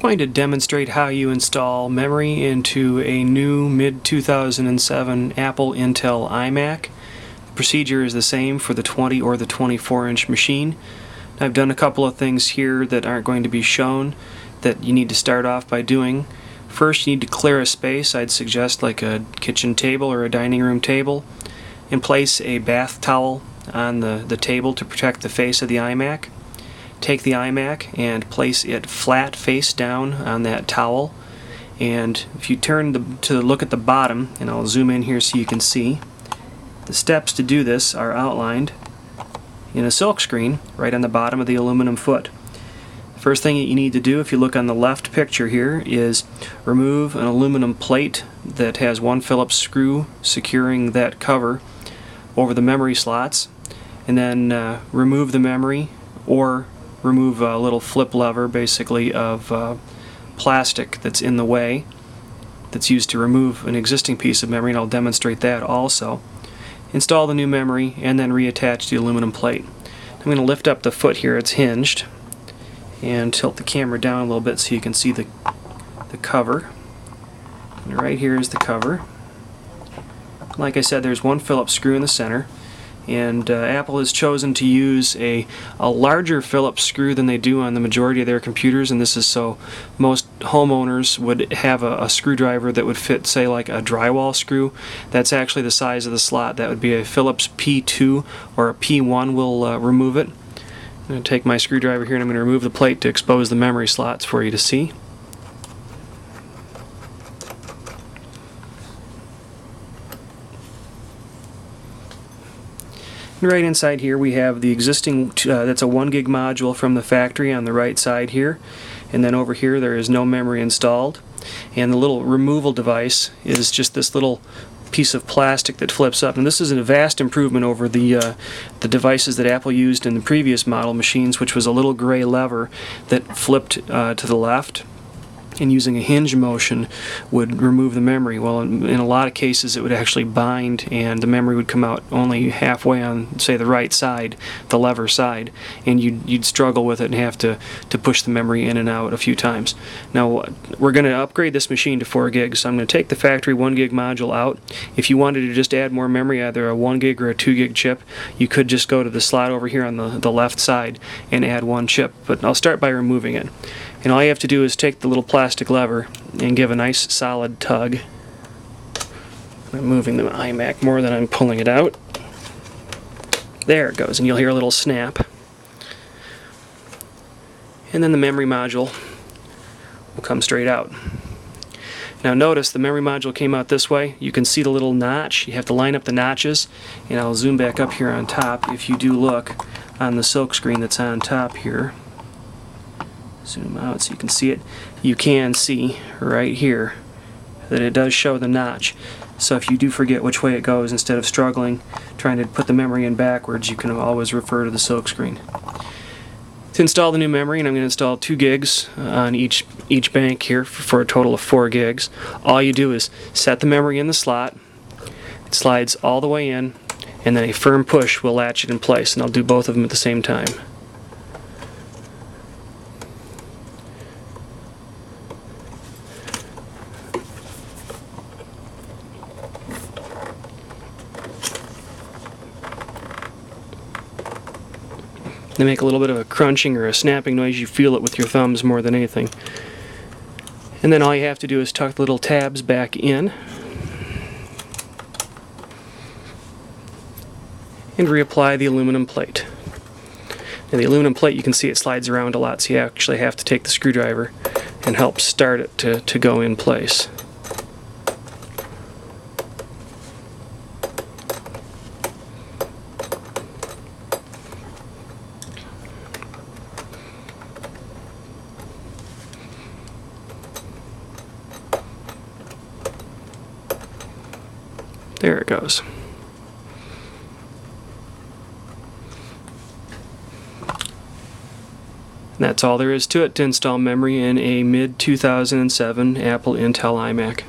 going to demonstrate how you install memory into a new mid 2007 Apple Intel iMac. The procedure is the same for the 20 or the 24 inch machine. I've done a couple of things here that aren't going to be shown that you need to start off by doing. First, you need to clear a space. I'd suggest like a kitchen table or a dining room table and place a bath towel on the, the table to protect the face of the iMac. Take the iMac and place it flat face down on that towel. And if you turn the, to look at the bottom, and I'll zoom in here so you can see, the steps to do this are outlined in a silk screen right on the bottom of the aluminum foot. First thing that you need to do if you look on the left picture here is remove an aluminum plate that has one Phillips screw securing that cover over the memory slots and then uh, remove the memory or remove a little flip lever basically of uh, plastic that's in the way that's used to remove an existing piece of memory and I'll demonstrate that also. Install the new memory and then reattach the aluminum plate. I'm going to lift up the foot here, it's hinged, and tilt the camera down a little bit so you can see the, the cover. And right here is the cover. Like I said, there's one Phillips screw in the center and uh, Apple has chosen to use a, a larger Phillips screw than they do on the majority of their computers and this is so most homeowners would have a, a, screwdriver that would fit say like a drywall screw. That's actually the size of the slot. That would be a Phillips P2 or a P1 will uh, remove it. I'm going to take my screwdriver here and I'm going to remove the plate to expose the memory slots for you to see right inside here we have the existing, uh, that's a 1 gig module from the factory on the right side here. And then over here there is no memory installed. And the little removal device is just this little piece of plastic that flips up. And this is a vast improvement over the uh, the devices that Apple used in the previous model machines, which was a little gray lever that flipped uh, to the left and using a hinge motion would remove the memory. Well, in, in, a lot of cases, it would actually bind, and the memory would come out only halfway on, say, the right side, the lever side, and you'd, you'd struggle with it and have to, to push the memory in and out a few times. Now, we're going to upgrade this machine to 4 gigs, so I'm going to take the factory 1 gig module out. If you wanted to just add more memory, either a 1 gig or a 2 gig chip, you could just go to the slot over here on the, the left side and add one chip, but I'll start by removing it. And all you have to do is take the little plastic lever and give a nice solid tug. I'm moving the iMac more than I'm pulling it out. There it goes, and you'll hear a little snap. And then the memory module will come straight out. Now notice the memory module came out this way. You can see the little notch. You have to line up the notches. And I'll zoom back up here on top if you do look on the silk screen that's on top here zoom out so you can see it. You can see right here that it does show the notch. So if you do forget which way it goes instead of struggling trying to put the memory in backwards you can always refer to the silk screen. To install the new memory and I'm going to install 2 gigs uh, on each each bank here for a total of 4 gigs. All you do is set the memory in the slot. It slides all the way in and then a firm push will latch it in place and I'll do both of them at the same time They make a little bit of a crunching or a snapping noise. You feel it with your thumbs more than anything. And then all you have to do is tuck the little tabs back in and reapply the aluminum plate. Now the aluminum plate, you can see it slides around a lot, so you actually have to take the screwdriver and help start it to, to go in place. There it goes. that's all there is to it to install memory in a mid 2007 Apple Intel iMac.